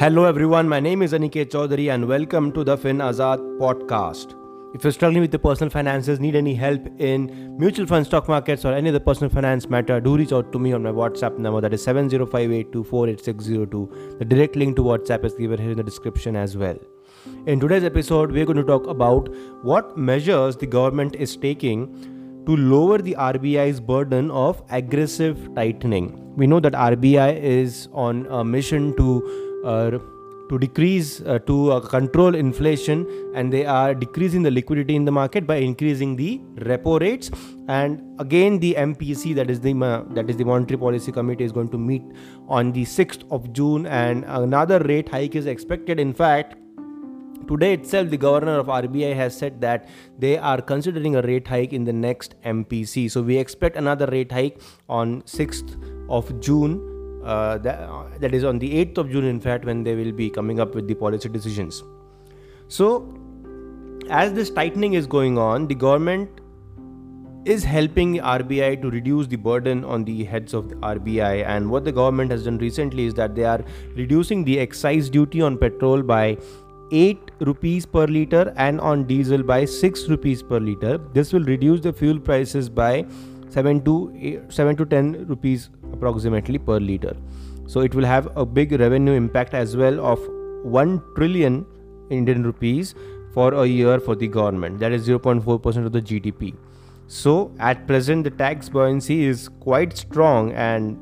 Hello everyone, my name is Aniket Chaudhary and welcome to the Fin Azad podcast. If you're struggling with your personal finances, need any help in mutual fund, stock markets, or any other personal finance matter, do reach out to me on my WhatsApp number that is 7058248602. The direct link to WhatsApp is given here in the description as well. In today's episode, we're going to talk about what measures the government is taking to lower the RBI's burden of aggressive tightening. We know that RBI is on a mission to to decrease uh, to uh, control inflation and they are decreasing the liquidity in the market by increasing the repo rates and again the MPC that is the that is the monetary policy committee is going to meet on the 6th of June and another rate hike is expected in fact Today itself, the governor of RBI has said that they are considering a rate hike in the next MPC. So we expect another rate hike on 6th of June. Uh, that, uh, that is on the 8th of June, in fact, when they will be coming up with the policy decisions. So, as this tightening is going on, the government is helping RBI to reduce the burden on the heads of the RBI. And what the government has done recently is that they are reducing the excise duty on petrol by 8 rupees per liter and on diesel by 6 rupees per liter. This will reduce the fuel prices by 7 to 7 to 10 rupees approximately per liter. So it will have a big revenue impact as well of 1 trillion Indian rupees for a year for the government. That is 0.4% of the GDP. So at present the tax buoyancy is quite strong and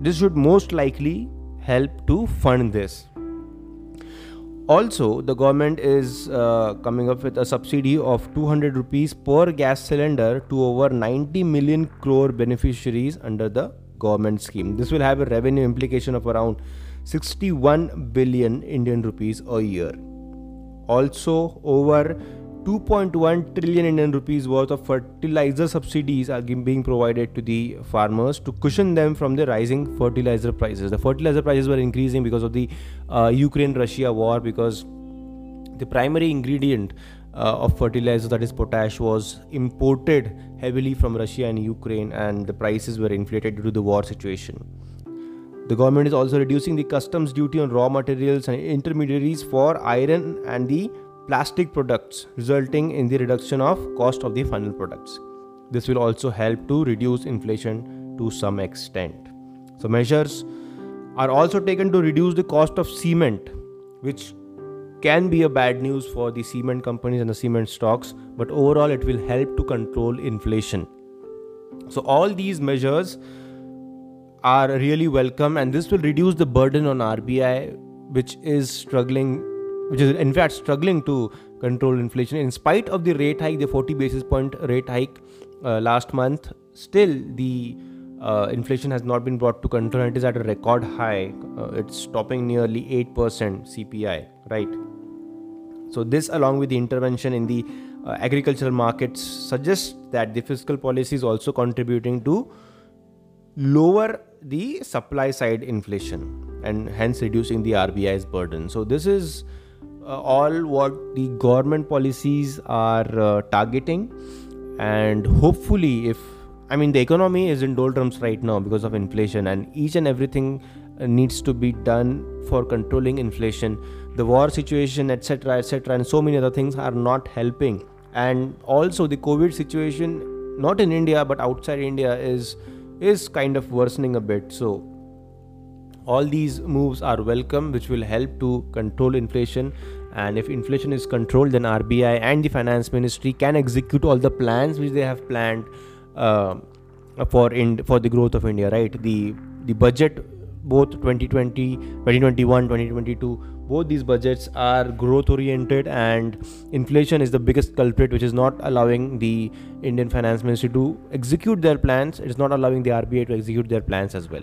this should most likely help to fund this also the government is uh, coming up with a subsidy of 200 rupees per gas cylinder to over 90 million crore beneficiaries under the government scheme. This will have a revenue implication of around 61 billion indian rupees a year. Also over 2.1 trillion Indian rupees worth of fertilizer subsidies are being provided to the farmers to cushion them from the rising fertilizer prices. The fertilizer prices were increasing because of the uh, Ukraine Russia war, because the primary ingredient uh, of fertilizer, that is potash, was imported heavily from Russia and Ukraine, and the prices were inflated due to the war situation. The government is also reducing the customs duty on raw materials and intermediaries for iron and the plastic products, resulting in the reduction of cost of the final products. This will also help to reduce inflation to some extent. So measures are also taken to reduce the cost of cement, which can be a bad news for the cement companies and the cement stocks, but overall it will help to control inflation. So all these measures are really welcome and this will reduce the burden on RBI which is struggling which is in fact struggling to control inflation. In spite of the rate hike the 40 basis point rate hike uh, last month still the uh, inflation has not been brought to control it is at a record high. Uh, it's topping nearly 8% cpi right? So this along with the intervention in the uh, agricultural markets suggests that the fiscal policy is also contributing to lower the supply side inflation and hence reducing the RBI's burden. So this is all what the government policies are uh, targeting. And hopefully if i mean the economy is in doldrums right now because of inflation and each and everything uh, needs to be done for controlling inflation. The war situation etc etc and so many other things are not helping. And also the covid situation not in india but outside india is is kind of worsening a bit. So all these moves are welcome which will help to control inflation and if inflation is controlled then RBI and the finance ministry can execute all the plans which they have planned uh, for in for the growth of India right? The the budget both 2020 2021 2022 both these budgets are growth oriented and inflation is the biggest culprit which is not allowing the indian finance ministry to execute their plans. It is not allowing the rbi to execute their plans as well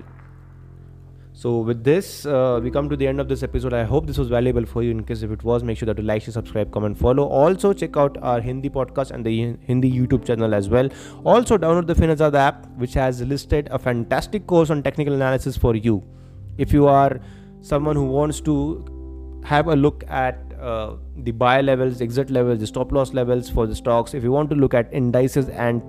so with this, uh, we come to the end of this episode. I hope this was valuable for you. In case if it was, make sure that you like, share, subscribe, comment, follow. Also check out our Hindi podcast and the Hindi YouTube channel as well. Also download the Finazad app, which has listed a fantastic course on technical analysis for you. If you are someone who wants to have a look at uh, the buy levels, exit levels, the stop loss levels for the stocks, if you want to look at indices and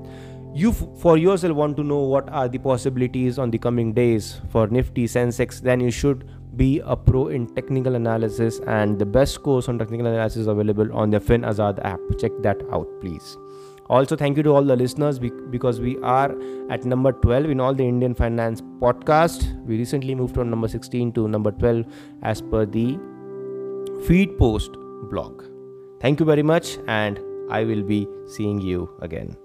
you f- for yourself want to know what are the possibilities on the coming days for Nifty Sensex, then you should be a pro in technical analysis and the best course on technical analysis is available on the FinAzad app. Check that out, please. Also, thank you to all the listeners because we are at number 12 in all the Indian Finance podcast. We recently moved from number 16 to number 12 as per the Feedspot blog. Thank you very much, and I will be seeing you again.